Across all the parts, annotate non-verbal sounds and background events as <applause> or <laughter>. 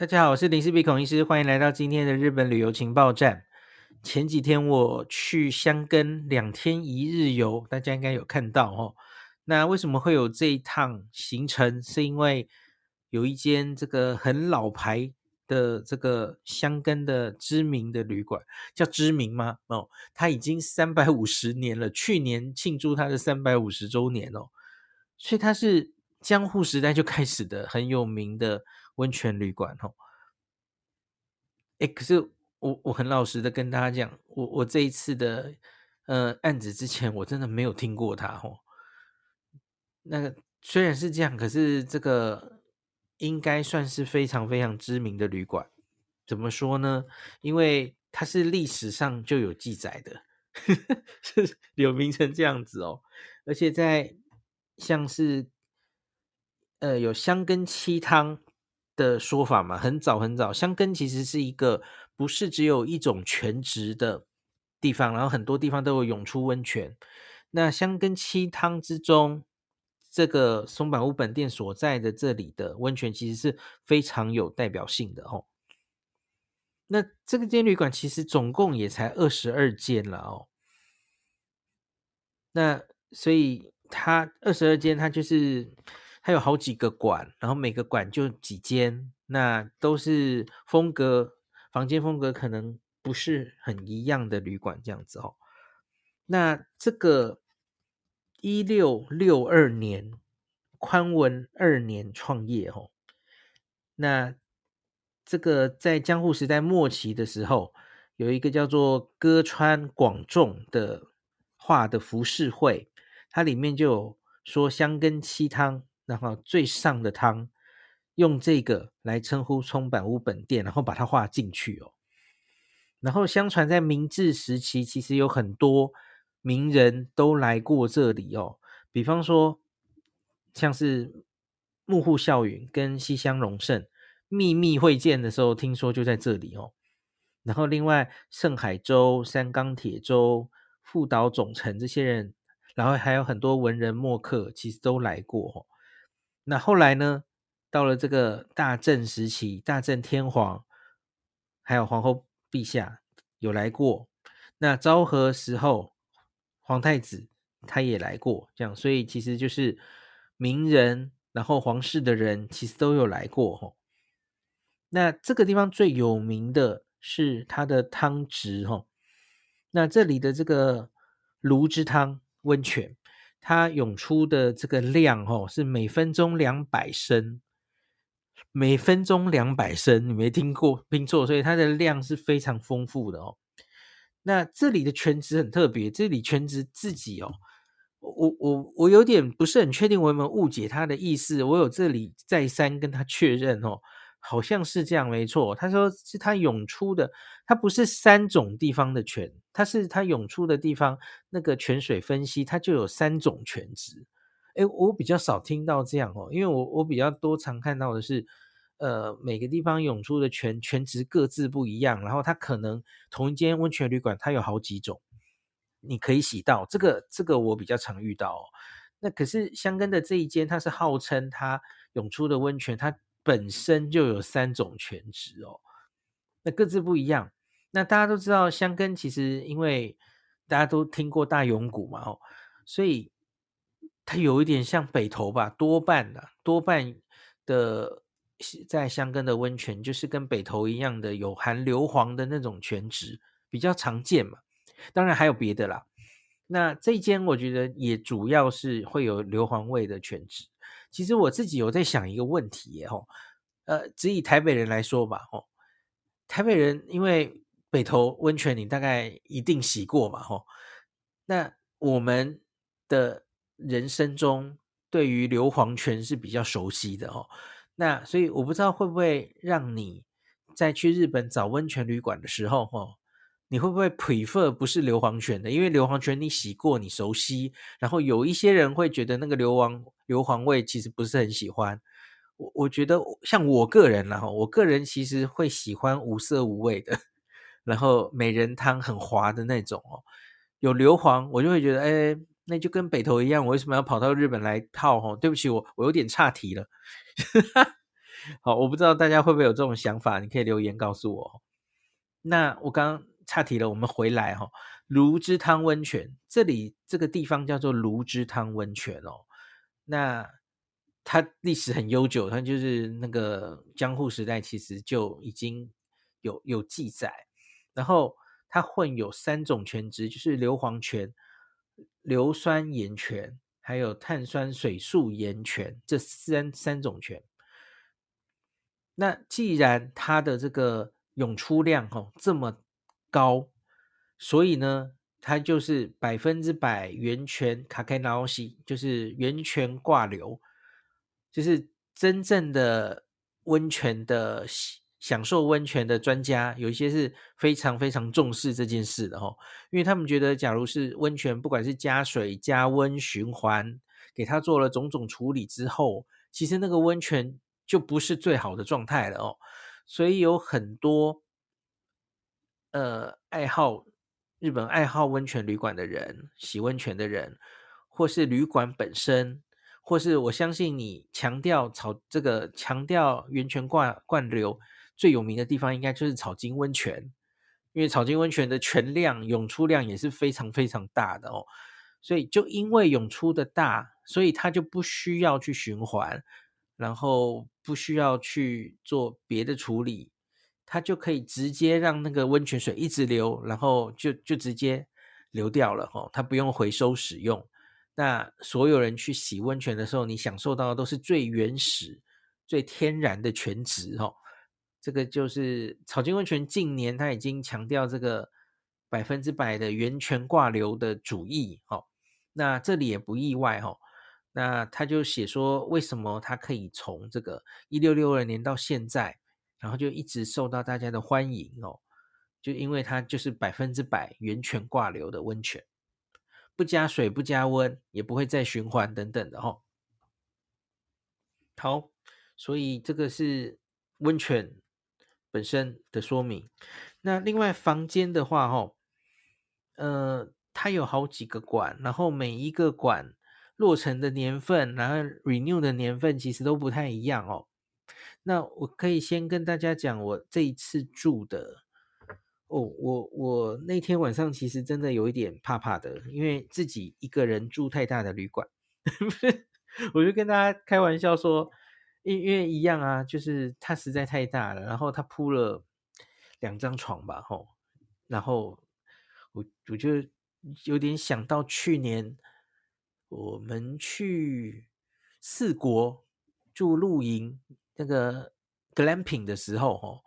大家好，我是林氏鼻孔医师，欢迎来到今天的日本旅游情报站。前几天我去箱根两天一日游，大家应该有看到哦。那为什么会有这一趟行程？是因为有一间这个很老牌的这个箱根的知名的旅馆，叫知名吗？哦，它已经三百五十年了，去年庆祝它的三百五十周年哦，所以它是江户时代就开始的很有名的。温泉旅馆哦，哎，可是我我很老实的跟大家讲，我我这一次的呃案子之前，我真的没有听过它哦。那个虽然是这样，可是这个应该算是非常非常知名的旅馆。怎么说呢？因为它是历史上就有记载的，<laughs> 是有名成这样子哦。而且在像是呃有香根七汤。的说法嘛，很早很早，香根其实是一个不是只有一种泉质的地方，然后很多地方都有涌出温泉。那香根七汤之中，这个松坂屋本店所在的这里的温泉其实是非常有代表性的哦。那这个间旅馆其实总共也才二十二间了哦。那所以它二十二间，它就是。它有好几个馆，然后每个馆就几间，那都是风格，房间风格可能不是很一样的旅馆这样子哦。那这个一六六二年，宽文二年创业哦。那这个在江户时代末期的时候，有一个叫做歌川广重的画的浮世绘，它里面就有说箱根七汤。然后最上的汤，用这个来称呼冲板屋本店，然后把它画进去哦。然后相传在明治时期，其实有很多名人都来过这里哦。比方说，像是木户孝允跟西乡隆盛秘密会见的时候，听说就在这里哦。然后另外盛海洲、三冈铁舟、富岛总成这些人，然后还有很多文人墨客，其实都来过哦。那后来呢？到了这个大正时期，大正天皇还有皇后陛下有来过。那昭和时候，皇太子他也来过，这样，所以其实就是名人，然后皇室的人其实都有来过吼。那这个地方最有名的是它的汤质吼。那这里的这个芦之汤温泉。它涌出的这个量哦，是每分钟两百升，每分钟两百升，你没听过听错，所以它的量是非常丰富的哦。那这里的全职很特别，这里全职自己哦，我我我有点不是很确定，我有没有误解它的意思？我有这里再三跟他确认哦。好像是这样，没错。他说是他涌出的，它不是三种地方的泉，它是它涌出的地方那个泉水分析，它就有三种泉质。诶，我比较少听到这样哦，因为我我比较多常看到的是，呃，每个地方涌出的泉泉质各自不一样，然后它可能同一间温泉旅馆它有好几种，你可以洗到这个这个我比较常遇到哦。那可是箱根的这一间，它是号称它涌出的温泉，它。本身就有三种泉质哦，那各自不一样。那大家都知道，箱根其实因为大家都听过大永谷嘛，哦，所以它有一点像北投吧，多半的多半的在箱根的温泉就是跟北投一样的有含硫磺的那种泉质，比较常见嘛。当然还有别的啦。那这间我觉得也主要是会有硫磺味的泉质。其实我自己有在想一个问题耶，吼，呃，只以台北人来说吧，吼，台北人因为北投温泉你大概一定洗过嘛，吼，那我们的人生中对于硫磺泉是比较熟悉的哦，那所以我不知道会不会让你在去日本找温泉旅馆的时候，吼。你会不会 prefer 不是硫磺泉的？因为硫磺泉你洗过，你熟悉。然后有一些人会觉得那个硫磺硫磺味其实不是很喜欢。我我觉得像我个人啦，我个人其实会喜欢无色无味的，然后美人汤很滑的那种哦。有硫磺我就会觉得，哎，那就跟北投一样，我为什么要跑到日本来泡？哦，对不起，我我有点岔题了。<laughs> 好，我不知道大家会不会有这种想法，你可以留言告诉我。那我刚刚岔题了，我们回来哈。芦之汤温泉，这里这个地方叫做芦之汤温泉哦。那它历史很悠久，它就是那个江户时代，其实就已经有有记载。然后它混有三种泉质，就是硫磺泉、硫酸盐泉，还有碳酸水素盐泉这三三种泉。那既然它的这个涌出量哦这么高，所以呢，它就是百分之百源泉卡开纳西，就是源泉挂流，就是真正的温泉的享受温泉的专家，有一些是非常非常重视这件事的哦，因为他们觉得，假如是温泉，不管是加水、加温、循环，给它做了种种处理之后，其实那个温泉就不是最好的状态了哦，所以有很多呃爱好。日本爱好温泉旅馆的人，洗温泉的人，或是旅馆本身，或是我相信你强调草这个强调源泉灌灌流最有名的地方，应该就是草津温泉，因为草津温泉的泉量涌出量也是非常非常大的哦，所以就因为涌出的大，所以它就不需要去循环，然后不需要去做别的处理。它就可以直接让那个温泉水一直流，然后就就直接流掉了哈，它不用回收使用。那所有人去洗温泉的时候，你享受到的都是最原始、最天然的泉质哈。这个就是草津温泉近年它已经强调这个百分之百的源泉挂流的主义哦。那这里也不意外哈。那他就写说，为什么它可以从这个一六六二年到现在。然后就一直受到大家的欢迎哦，就因为它就是百分之百源泉挂流的温泉，不加水、不加温，也不会再循环等等的哦。好，所以这个是温泉本身的说明。那另外房间的话，哦，呃，它有好几个馆，然后每一个馆落成的年份，然后 renew 的年份其实都不太一样哦。那我可以先跟大家讲，我这一次住的哦，我我那天晚上其实真的有一点怕怕的，因为自己一个人住太大的旅馆，<laughs> 我就跟大家开玩笑说，因因为一样啊，就是它实在太大了，然后它铺了两张床吧，吼，然后我我就有点想到去年我们去四国住露营。那个 glamping 的时候，哦，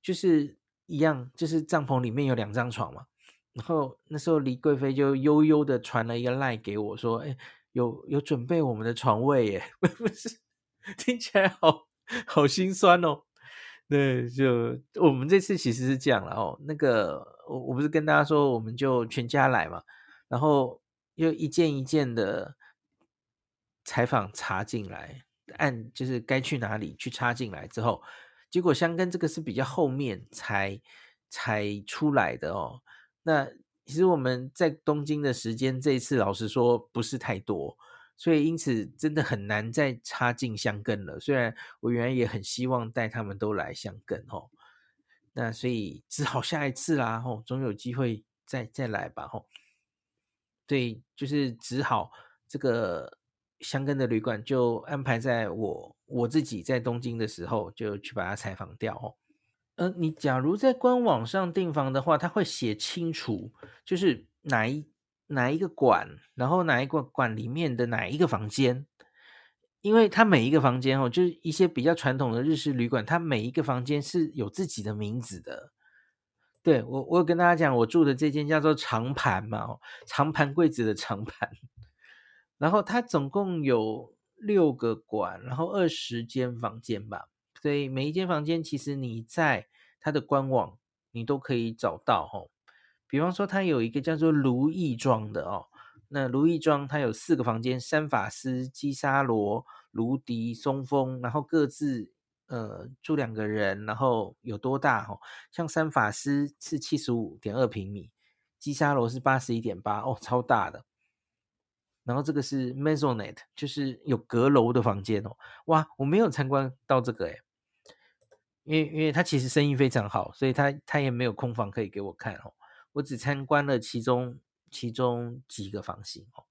就是一样，就是帐篷里面有两张床嘛。然后那时候李贵妃就悠悠的传了一个 lie 给我，说：“哎，有有准备我们的床位耶。”不是，<laughs> 听起来好好心酸哦。对，就我们这次其实是这样了哦。那个我我不是跟大家说，我们就全家来嘛，然后又一件一件的采访插进来。按就是该去哪里去插进来之后，结果箱根这个是比较后面才才出来的哦。那其实我们在东京的时间这一次老实说不是太多，所以因此真的很难再插进箱根了。虽然我原来也很希望带他们都来箱根哦，那所以只好下一次啦吼，总有机会再再来吧吼。对，就是只好这个。箱根的旅馆就安排在我我自己在东京的时候就去把它采访掉哦。呃，你假如在官网上订房的话，它会写清楚，就是哪一哪一个馆，然后哪一个馆里面的哪一个房间，因为它每一个房间哦，就是一些比较传统的日式旅馆，它每一个房间是有自己的名字的。对，我我有跟大家讲，我住的这间叫做长盘嘛，长盘柜子的长盘。然后它总共有六个馆，然后二十间房间吧，所以每一间房间其实你在它的官网你都可以找到哦。比方说它有一个叫做如意庄的哦，那如意庄它有四个房间，三法师、基沙罗、卢迪、松风，然后各自呃住两个人，然后有多大哦？像三法师是七十五点二平米，基沙罗是八十一点八哦，超大的。然后这个是 Maisonette，就是有阁楼的房间哦。哇，我没有参观到这个诶，因为因为他其实生意非常好，所以他他也没有空房可以给我看哦。我只参观了其中其中几个房型哦。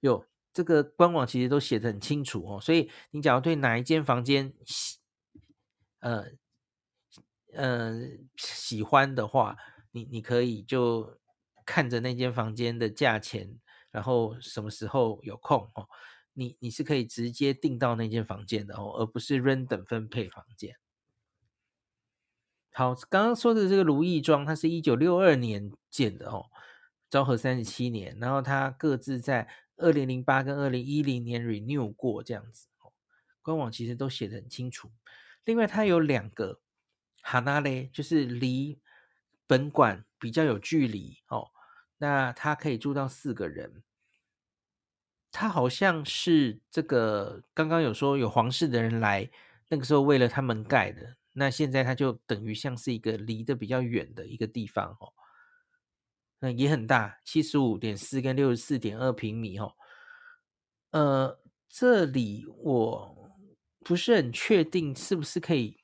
有这个官网其实都写的很清楚哦，所以你假如对哪一间房间喜呃呃喜欢的话，你你可以就看着那间房间的价钱，然后什么时候有空哦，你你是可以直接订到那间房间的哦，而不是 random 分配房间。好，刚刚说的这个如意庄，它是一九六二年建的哦，昭和三十七年，然后它各自在二零零八跟二零一零年 renew 过这样子哦，官网其实都写的很清楚。另外，它有两个哈纳嘞，就是离本馆比较有距离哦，那它可以住到四个人。它好像是这个刚刚有说有皇室的人来，那个时候为了他们盖的，那现在它就等于像是一个离得比较远的一个地方哦。那也很大，七十五点四跟六十四点二平米哦。呃，这里我不是很确定是不是可以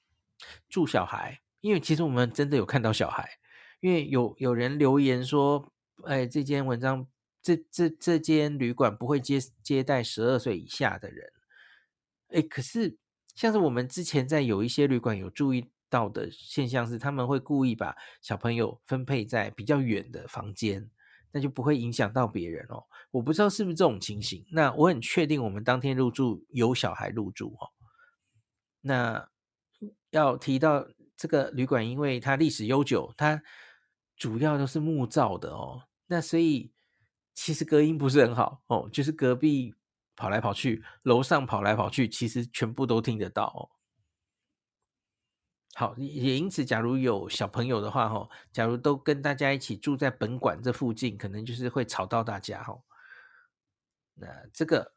住小孩，因为其实我们真的有看到小孩，因为有有人留言说，哎，这间文章这这这间旅馆不会接接待十二岁以下的人，哎，可是像是我们之前在有一些旅馆有注意。到的现象是，他们会故意把小朋友分配在比较远的房间，那就不会影响到别人哦。我不知道是不是这种情形。那我很确定，我们当天入住有小孩入住哦。那要提到这个旅馆，因为它历史悠久，它主要都是木造的哦。那所以其实隔音不是很好哦，就是隔壁跑来跑去，楼上跑来跑去，其实全部都听得到哦。好，也因此，假如有小朋友的话，哈，假如都跟大家一起住在本馆这附近，可能就是会吵到大家，哈。那这个，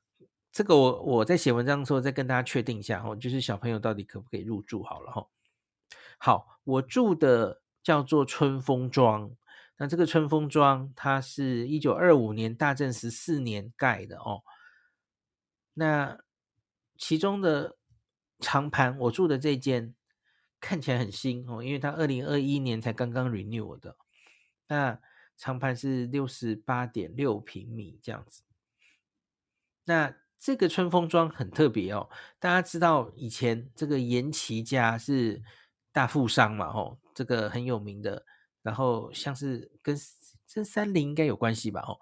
这个我我在写文章的时候再跟大家确定一下，哈，就是小朋友到底可不可以入住好了，哈。好，我住的叫做春风庄，那这个春风庄它是一九二五年大正十四年盖的哦。那其中的长盘，我住的这间。看起来很新哦，因为它二零二一年才刚刚 renew 的。那长盘是六十八点六平米这样子。那这个春风庄很特别哦，大家知道以前这个岩崎家是大富商嘛，哦，这个很有名的。然后像是跟这三菱应该有关系吧，哦，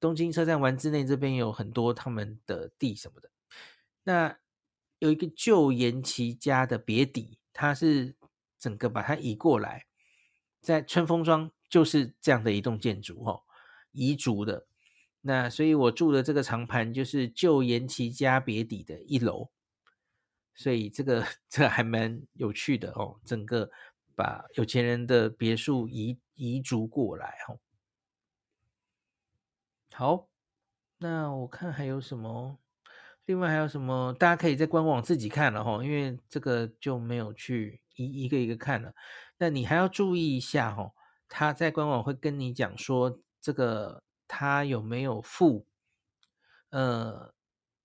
东京车站丸之内这边有很多他们的地什么的。那有一个旧岩崎家的别邸。它是整个把它移过来，在春风庄就是这样的一栋建筑哦，移筑的。那所以我住的这个长盘就是旧岩崎家别邸的一楼，所以这个这还蛮有趣的哦。整个把有钱人的别墅移移筑过来哦。好，那我看还有什么？另外还有什么？大家可以在官网自己看了哈，因为这个就没有去一一个一个看了。那你还要注意一下哈，他在官网会跟你讲说，这个他有没有附呃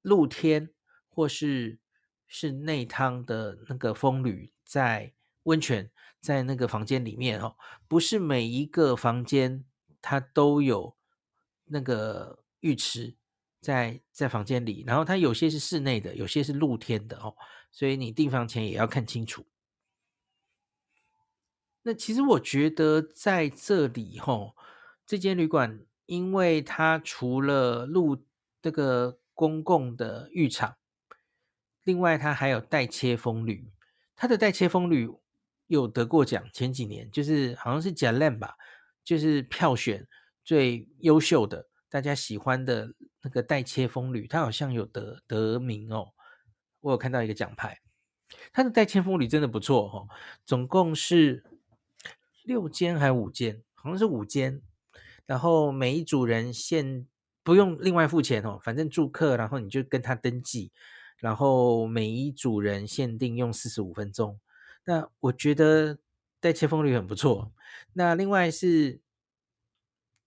露天或是是内汤的那个风吕在温泉在那个房间里面哦，不是每一个房间它都有那个浴池。在在房间里，然后它有些是室内的，有些是露天的哦，所以你订房前也要看清楚。那其实我觉得在这里哈，这间旅馆，因为它除了露这个公共的浴场，另外它还有带切风吕，它的带切风吕有得过奖，前几年就是好像是甲练吧，就是票选最优秀的，大家喜欢的。那个带切风吕，它好像有得得名哦。我有看到一个奖牌，它的带切风吕真的不错哦。总共是六间还是五间？好像是五间。然后每一组人限不用另外付钱哦，反正住客，然后你就跟他登记。然后每一组人限定用四十五分钟。那我觉得带切风吕很不错。那另外是，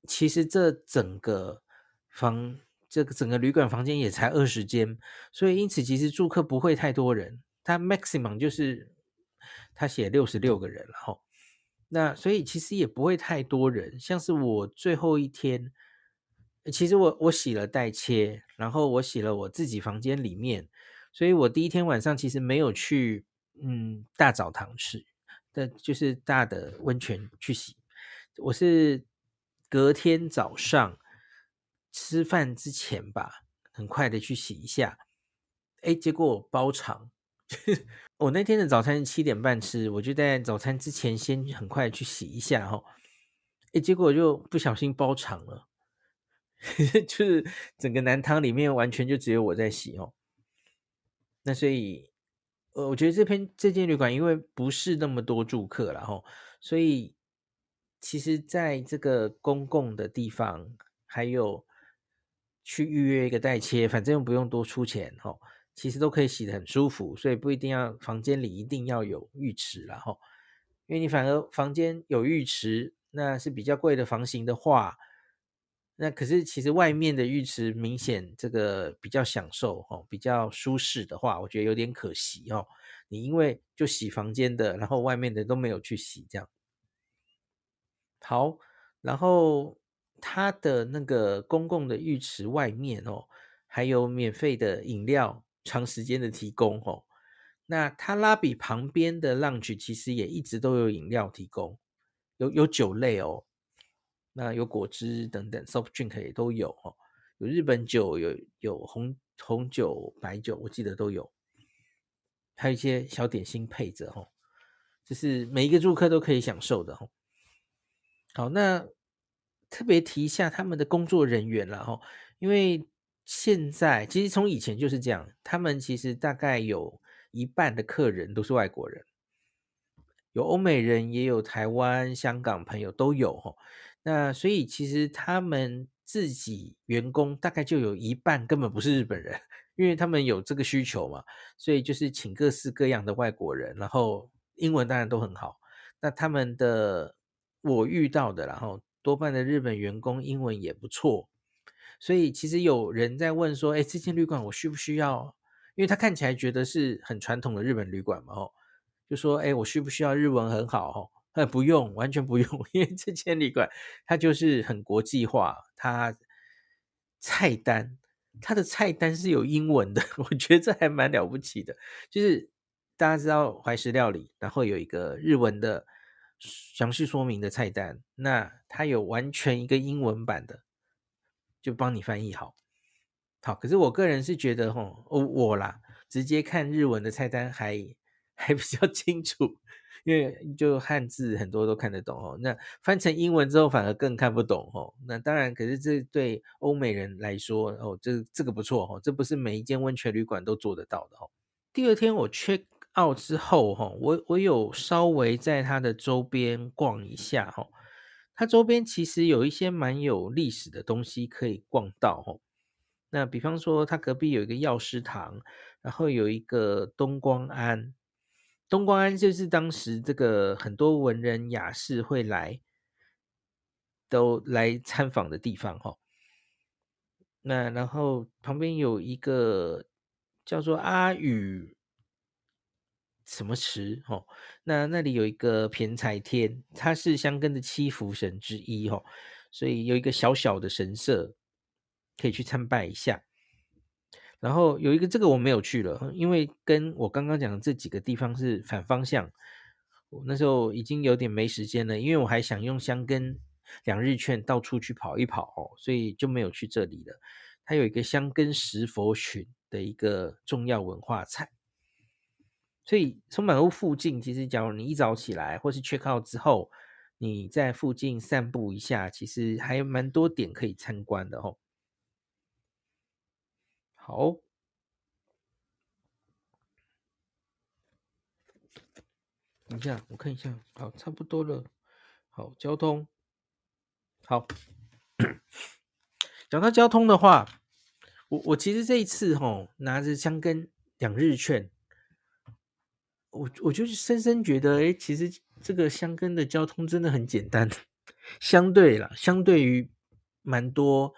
其实这整个房。这个整个旅馆房间也才二十间，所以因此其实住客不会太多人。他 maximum 就是他写六十六个人了哈，那所以其实也不会太多人。像是我最后一天，其实我我洗了代切，然后我洗了我自己房间里面，所以我第一天晚上其实没有去嗯大澡堂吃的，就是大的温泉去洗。我是隔天早上吃饭之前吧，很快的去洗一下，哎，结果包场。<laughs> 我那天的早餐是七点半吃，我就在早餐之前先很快去洗一下哈，哎，结果就不小心包场了，<laughs> 就是整个男汤里面完全就只有我在洗哦。那所以，呃，我觉得这篇这间旅馆因为不是那么多住客了哈，所以其实在这个公共的地方，还有去预约一个代切，反正又不用多出钱哈。其实都可以洗得很舒服，所以不一定要房间里一定要有浴池啦齁，因为你反而房间有浴池，那是比较贵的房型的话，那可是其实外面的浴池明显这个比较享受哦，比较舒适的话，我觉得有点可惜哦。你因为就洗房间的，然后外面的都没有去洗，这样。好，然后它的那个公共的浴池外面哦，还有免费的饮料。长时间的提供哦，那它拉比旁边的 lounge 其实也一直都有饮料提供，有有酒类哦，那有果汁等等，soft drink 也都有哦，有日本酒，有有红红酒、白酒，我记得都有，还有一些小点心配着哦，就是每一个住客都可以享受的哦。好，那特别提一下他们的工作人员了哈，因为。现在其实从以前就是这样，他们其实大概有一半的客人都是外国人，有欧美人，也有台湾、香港朋友都有哈。那所以其实他们自己员工大概就有一半根本不是日本人，因为他们有这个需求嘛，所以就是请各式各样的外国人，然后英文当然都很好。那他们的我遇到的，然后多半的日本员工英文也不错。所以其实有人在问说：“哎，这间旅馆我需不需要？因为他看起来觉得是很传统的日本旅馆嘛，哦，就说：哎，我需不需要日文很好？哦，呃，不用，完全不用，因为这间旅馆它就是很国际化，它菜单它的菜单是有英文的，<laughs> 我觉得这还蛮了不起的。就是大家知道怀石料理，然后有一个日文的详细说明的菜单，那它有完全一个英文版的。”就帮你翻译好，好。可是我个人是觉得，吼，我啦，直接看日文的菜单还还 <laughs> 比较清楚，因为就汉字很多都看得懂哦。那翻成英文之后反而更看不懂哦。那当然，可是这对欧美人来说，哦，这这个不错哦，这不是每一间温泉旅馆都做得到的哦。第二天我 check out 之后，哈，我我有稍微在它的周边逛一下，哈。它周边其实有一些蛮有历史的东西可以逛到哦。那比方说，它隔壁有一个药师堂，然后有一个东光庵。东光庵就是当时这个很多文人雅士会来，都来参访的地方哈。那然后旁边有一个叫做阿宇。什么池哦？那那里有一个偏财天，他是香根的七福神之一哦，所以有一个小小的神社可以去参拜一下。然后有一个这个我没有去了，因为跟我刚刚讲的这几个地方是反方向。我那时候已经有点没时间了，因为我还想用香根两日券到处去跑一跑哦，所以就没有去这里了。它有一个香根石佛群的一个重要文化财。所以松坂屋附近，其实假如你一早起来，或是 check out 之后，你在附近散步一下，其实还蛮多点可以参观的哦。好，等一下，我看一下，好，差不多了。好，交通，好，讲到交通的话，我我其实这一次吼，拿着香根两日券。我我就是深深觉得，哎，其实这个箱根的交通真的很简单，<laughs> 相对啦，相对于蛮多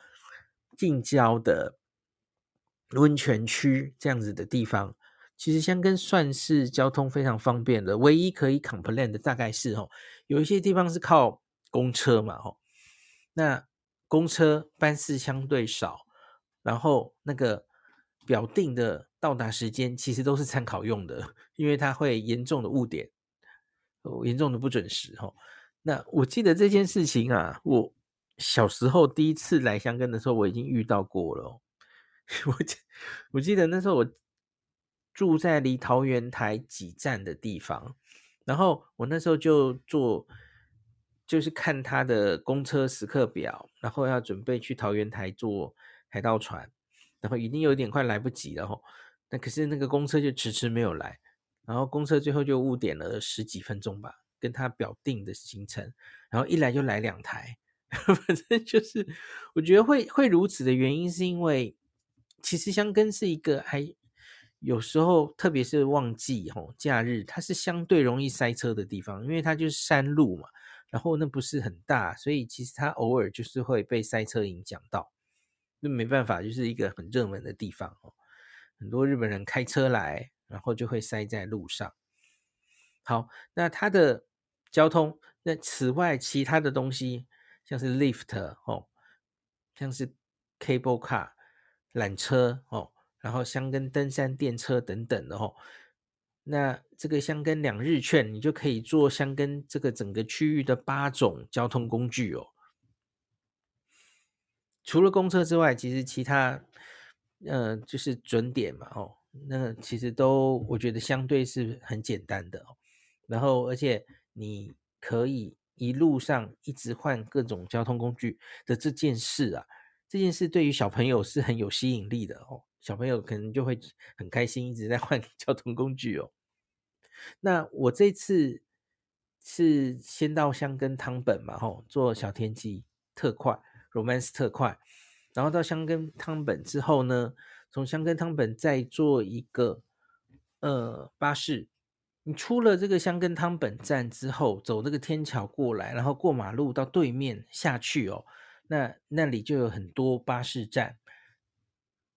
近郊的温泉区这样子的地方，其实箱根算是交通非常方便的。唯一可以 complain 的大概是哦，有一些地方是靠公车嘛，吼，那公车班次相对少，然后那个表定的到达时间其实都是参考用的，因为它会严重的误点，严重的不准时，吼。那我记得这件事情啊，我小时候第一次来箱根的时候，我已经遇到过了。<laughs> 我我记得那时候我住在离桃园台几站的地方，然后我那时候就坐，就是看他的公车时刻表，然后要准备去桃园台坐海盗船，然后已经有点快来不及了吼。那可是那个公车就迟迟没有来，然后公车最后就误点了十几分钟吧。跟他表定的行程，然后一来就来两台，<laughs> 反正就是我觉得会会如此的原因，是因为其实箱根是一个还有时候，特别是旺季吼假日，它是相对容易塞车的地方，因为它就是山路嘛，然后那不是很大，所以其实它偶尔就是会被塞车影响到，那没办法，就是一个很热门的地方哦，很多日本人开车来，然后就会塞在路上。好，那它的。交通，那此外其他的东西，像是 lift 哦，像是 cable car 缆车哦，然后箱根登山电车等等的哦，那这个箱根两日券，你就可以坐箱根这个整个区域的八种交通工具哦。除了公车之外，其实其他，呃，就是准点嘛哦，那其实都我觉得相对是很简单的哦，然后而且。你可以一路上一直换各种交通工具的这件事啊，这件事对于小朋友是很有吸引力的哦。小朋友可能就会很开心，一直在换 <laughs> 交通工具哦。那我这次是先到箱根汤本嘛，吼，坐小田急特快 Romance 特快，然后到箱根汤本之后呢，从箱根汤本再坐一个呃巴士。你出了这个箱根汤本站之后，走这个天桥过来，然后过马路到对面下去哦，那那里就有很多巴士站，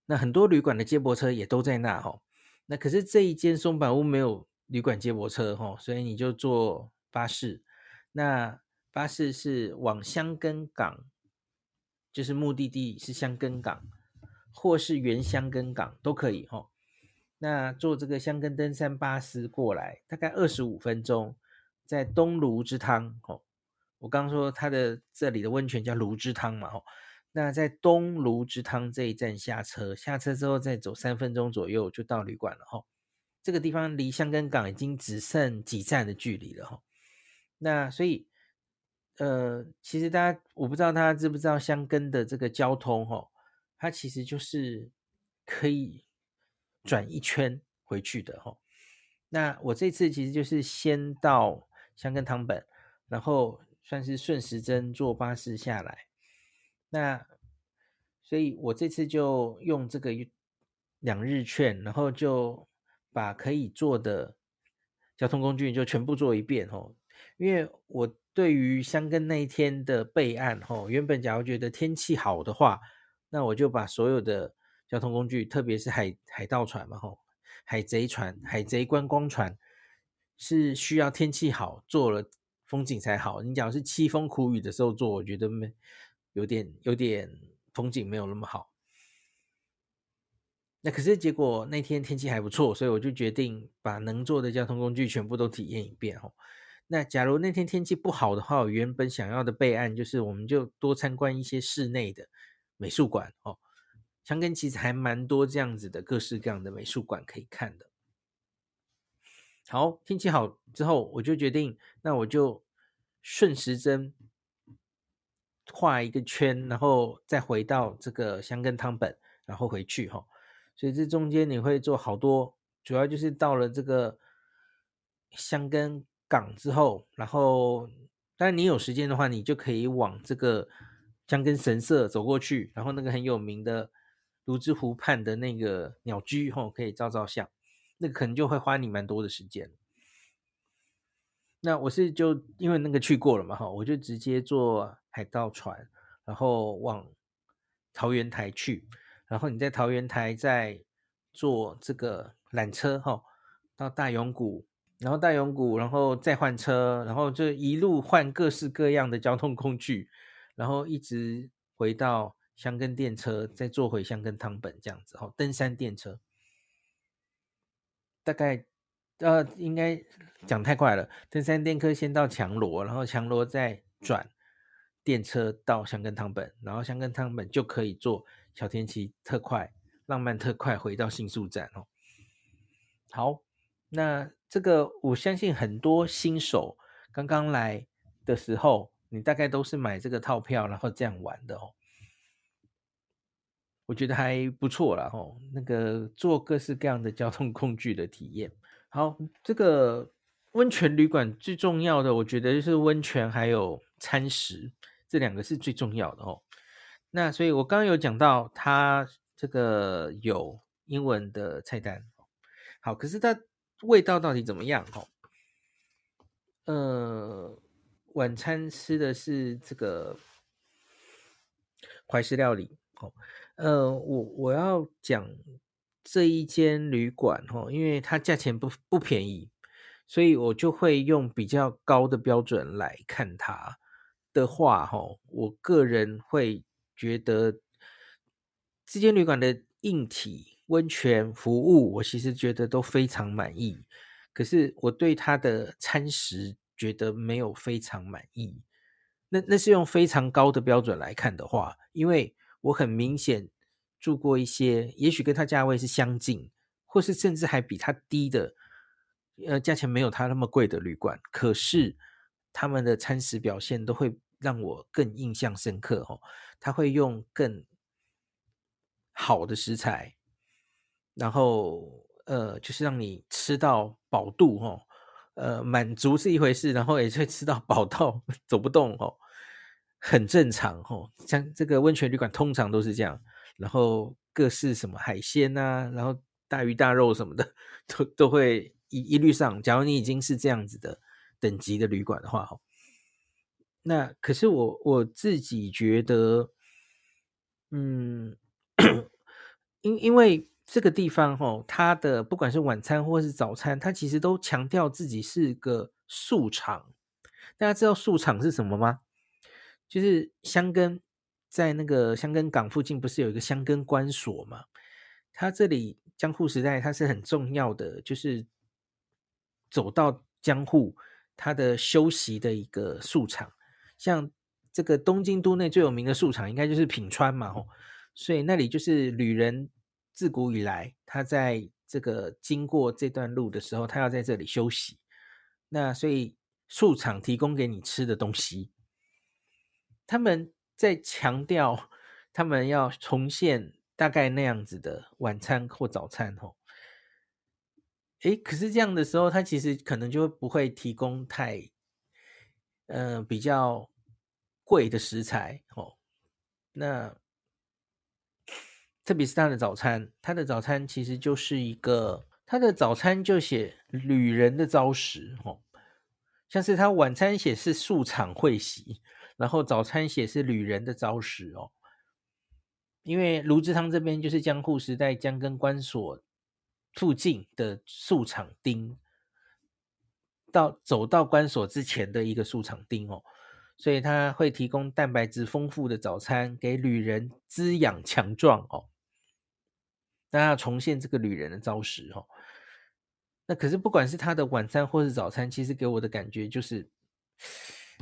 那很多旅馆的接驳车也都在那哦。那可是这一间松坂屋没有旅馆接驳车哦，所以你就坐巴士。那巴士是往箱根港，就是目的地是箱根港，或是原箱根港都可以哦。那坐这个箱根登山巴士过来，大概二十五分钟，在东芦之汤哦。我刚刚说它的这里的温泉叫芦之汤嘛哦。那在东芦之汤这一站下车，下车之后再走三分钟左右就到旅馆了哈。这个地方离香根港已经只剩几站的距离了哈。那所以，呃，其实大家我不知道大家知不知道箱根的这个交通哈，它其实就是可以。转一圈回去的哈，那我这次其实就是先到箱根汤本，然后算是顺时针坐巴士下来，那所以我这次就用这个两日券，然后就把可以坐的交通工具就全部坐一遍哦，因为我对于箱根那一天的备案哦，原本假如觉得天气好的话，那我就把所有的。交通工具，特别是海海盗船嘛，吼，海贼船、海贼观光船是需要天气好，做了风景才好。你假如是凄风苦雨的时候做，我觉得没有点有点风景没有那么好。那可是结果那天天气还不错，所以我就决定把能坐的交通工具全部都体验一遍，吼。那假如那天天气不好的话，我原本想要的备案就是，我们就多参观一些室内的美术馆，哦。箱根其实还蛮多这样子的各式各样的美术馆可以看的。好，天气好之后，我就决定，那我就顺时针画一个圈，然后再回到这个箱根汤本，然后回去哈。所以这中间你会做好多，主要就是到了这个箱根港之后，然后但你有时间的话，你就可以往这个江根神社走过去，然后那个很有名的。芦之湖畔的那个鸟居吼，可以照照相，那个可能就会花你蛮多的时间。那我是就因为那个去过了嘛，哈，我就直接坐海盗船，然后往桃园台去，然后你在桃园台再坐这个缆车哈、到大永谷，然后大永谷，然后再换车，然后就一路换各式各样的交通工具，然后一直回到箱根电车，再坐回箱根汤本这样子、哦，登山电车，大概。呃，应该讲太快了。登山电车先到强罗，然后强罗再转电车到箱根汤本，然后箱根汤本就可以坐小田急特快、浪漫特快回到新宿站哦。好，那这个我相信很多新手刚刚来的时候，你大概都是买这个套票，然后这样玩的哦。我觉得还不错啦哦，那个做各式各样的交通工具的体验。好，这个温泉旅馆最重要的，我觉得就是温泉还有餐食，这两个是最重要的哦。那所以我刚刚有讲到，它这个有英文的菜单。好，可是它味道到底怎么样？哦，呃，晚餐吃的是这个怀石料理。哦，呃，我我要讲。这一间旅馆哈，因为它价钱不不便宜，所以我就会用比较高的标准来看它的话哈，我个人会觉得这间旅馆的硬体、温泉服务，我其实觉得都非常满意。可是我对它的餐食觉得没有非常满意。那那是用非常高的标准来看的话，因为我很明显。住过一些，也许跟它价位是相近，或是甚至还比它低的，呃，价钱没有它那么贵的旅馆，可是他们的餐食表现都会让我更印象深刻哦。他会用更好的食材，然后呃，就是让你吃到饱肚哦，呃，满足是一回事，然后也会吃到饱到 <laughs> 走不动哦，很正常哦。像这个温泉旅馆通常都是这样。然后各式什么海鲜啊，然后大鱼大肉什么的，都都会一一律上。假如你已经是这样子的等级的旅馆的话，那可是我我自己觉得，嗯，<coughs> 因因为这个地方哈，它的不管是晚餐或是早餐，它其实都强调自己是个宿场。大家知道宿场是什么吗？就是箱根。在那个箱根港附近，不是有一个箱根关所吗？它这里江户时代，它是很重要的，就是走到江户，它的休息的一个宿场。像这个东京都内最有名的宿场，应该就是品川嘛，吼。所以那里就是旅人自古以来，他在这个经过这段路的时候，他要在这里休息。那所以宿场提供给你吃的东西，他们。在强调他们要重现大概那样子的晚餐或早餐哦，诶，可是这样的时候，他其实可能就不会提供太，嗯、比较贵的食材哦。那特别是他的早餐，他的早餐其实就是一个，他的早餐就写旅人的朝食哦，像是他晚餐写是素场会席。然后早餐写是旅人的朝食哦，因为卢志汤这边就是江户时代江根关所附近的素场町，到走到关所之前的一个素场町哦，所以他会提供蛋白质丰富的早餐给旅人滋养强壮哦，大家要重现这个旅人的招式哦。那可是不管是他的晚餐或是早餐，其实给我的感觉就是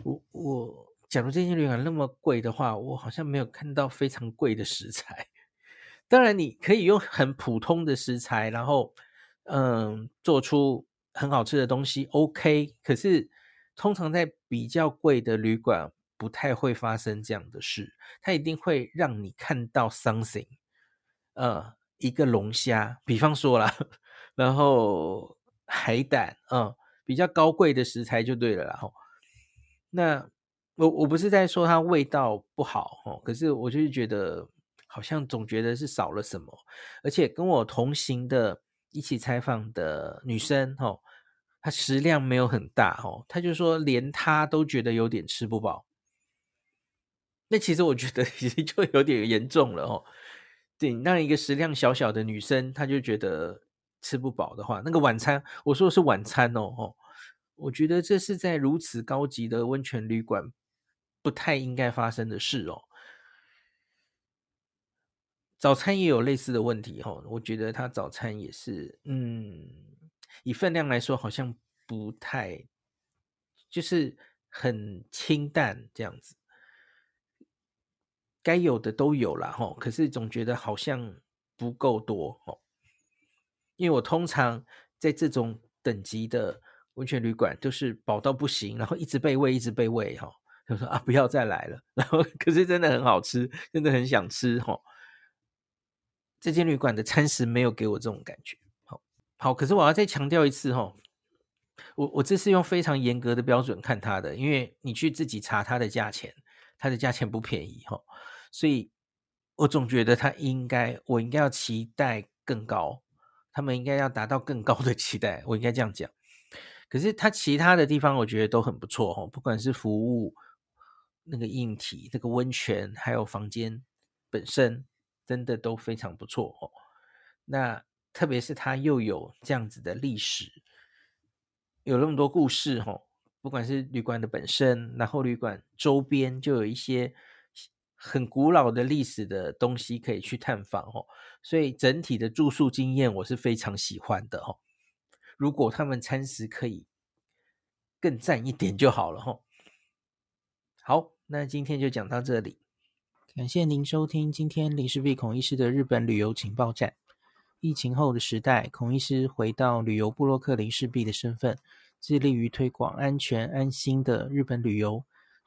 我我。假如这间旅馆那么贵的话，我好像没有看到非常贵的食材。当然，你可以用很普通的食材，然后嗯，做出很好吃的东西，OK。可是通常在比较贵的旅馆，不太会发生这样的事。它一定会让你看到 something，呃，一个龙虾，比方说啦，然后海胆，嗯，比较高贵的食材就对了啦。吼，那。我我不是在说它味道不好哦，可是我就是觉得好像总觉得是少了什么，而且跟我同行的一起采访的女生哦，她食量没有很大哦，她就说连她都觉得有点吃不饱。那其实我觉得已经就有点严重了哦。对，让一个食量小小的女生，她就觉得吃不饱的话，那个晚餐，我说的是晚餐哦，哦，我觉得这是在如此高级的温泉旅馆不太应该发生的事哦。早餐也有类似的问题哦，我觉得他早餐也是，嗯，以分量来说，好像不太，就是很清淡这样子。该有的都有了哈，可是总觉得好像不够多哦。因为我通常在这种等级的温泉旅馆，都是饱到不行，然后一直被喂，一直被喂哈，就说啊不要再来了。<laughs> 然后可是真的很好吃，真的很想吃哈。这间旅馆的餐食没有给我这种感觉。好，好，可是我要再强调一次哈，我我这是用非常严格的标准看它的，因为你去自己查它的价钱，它的价钱不便宜哈。所以，我总觉得他应该，我应该要期待更高，他们应该要达到更高的期待，我应该这样讲。可是他其他的地方，我觉得都很不错哦，不管是服务、那个硬体、那个温泉，还有房间本身，真的都非常不错哦。那特别是他又有这样子的历史，有那么多故事哦，不管是旅馆的本身，然后旅馆周边就有一些。很古老的历史的东西可以去探访哦，所以整体的住宿经验我是非常喜欢的哦。如果他们餐食可以更赞一点就好了哦。好，那今天就讲到这里，感谢您收听今天林氏璧孔医师的日本旅游情报站。疫情后的时代，孔医师回到旅游部落客林氏璧的身份，致力于推广安全安心的日本旅游。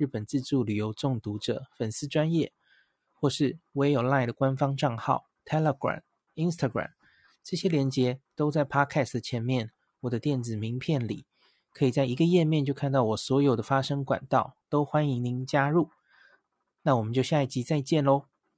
日本自助旅游中毒者粉丝专业，或是我也有 LINE 的官方账号 Telegram、Instagram，这些连接都在 Podcast 前面。我的电子名片里，可以在一个页面就看到我所有的发声管道，都欢迎您加入。那我们就下一集再见喽。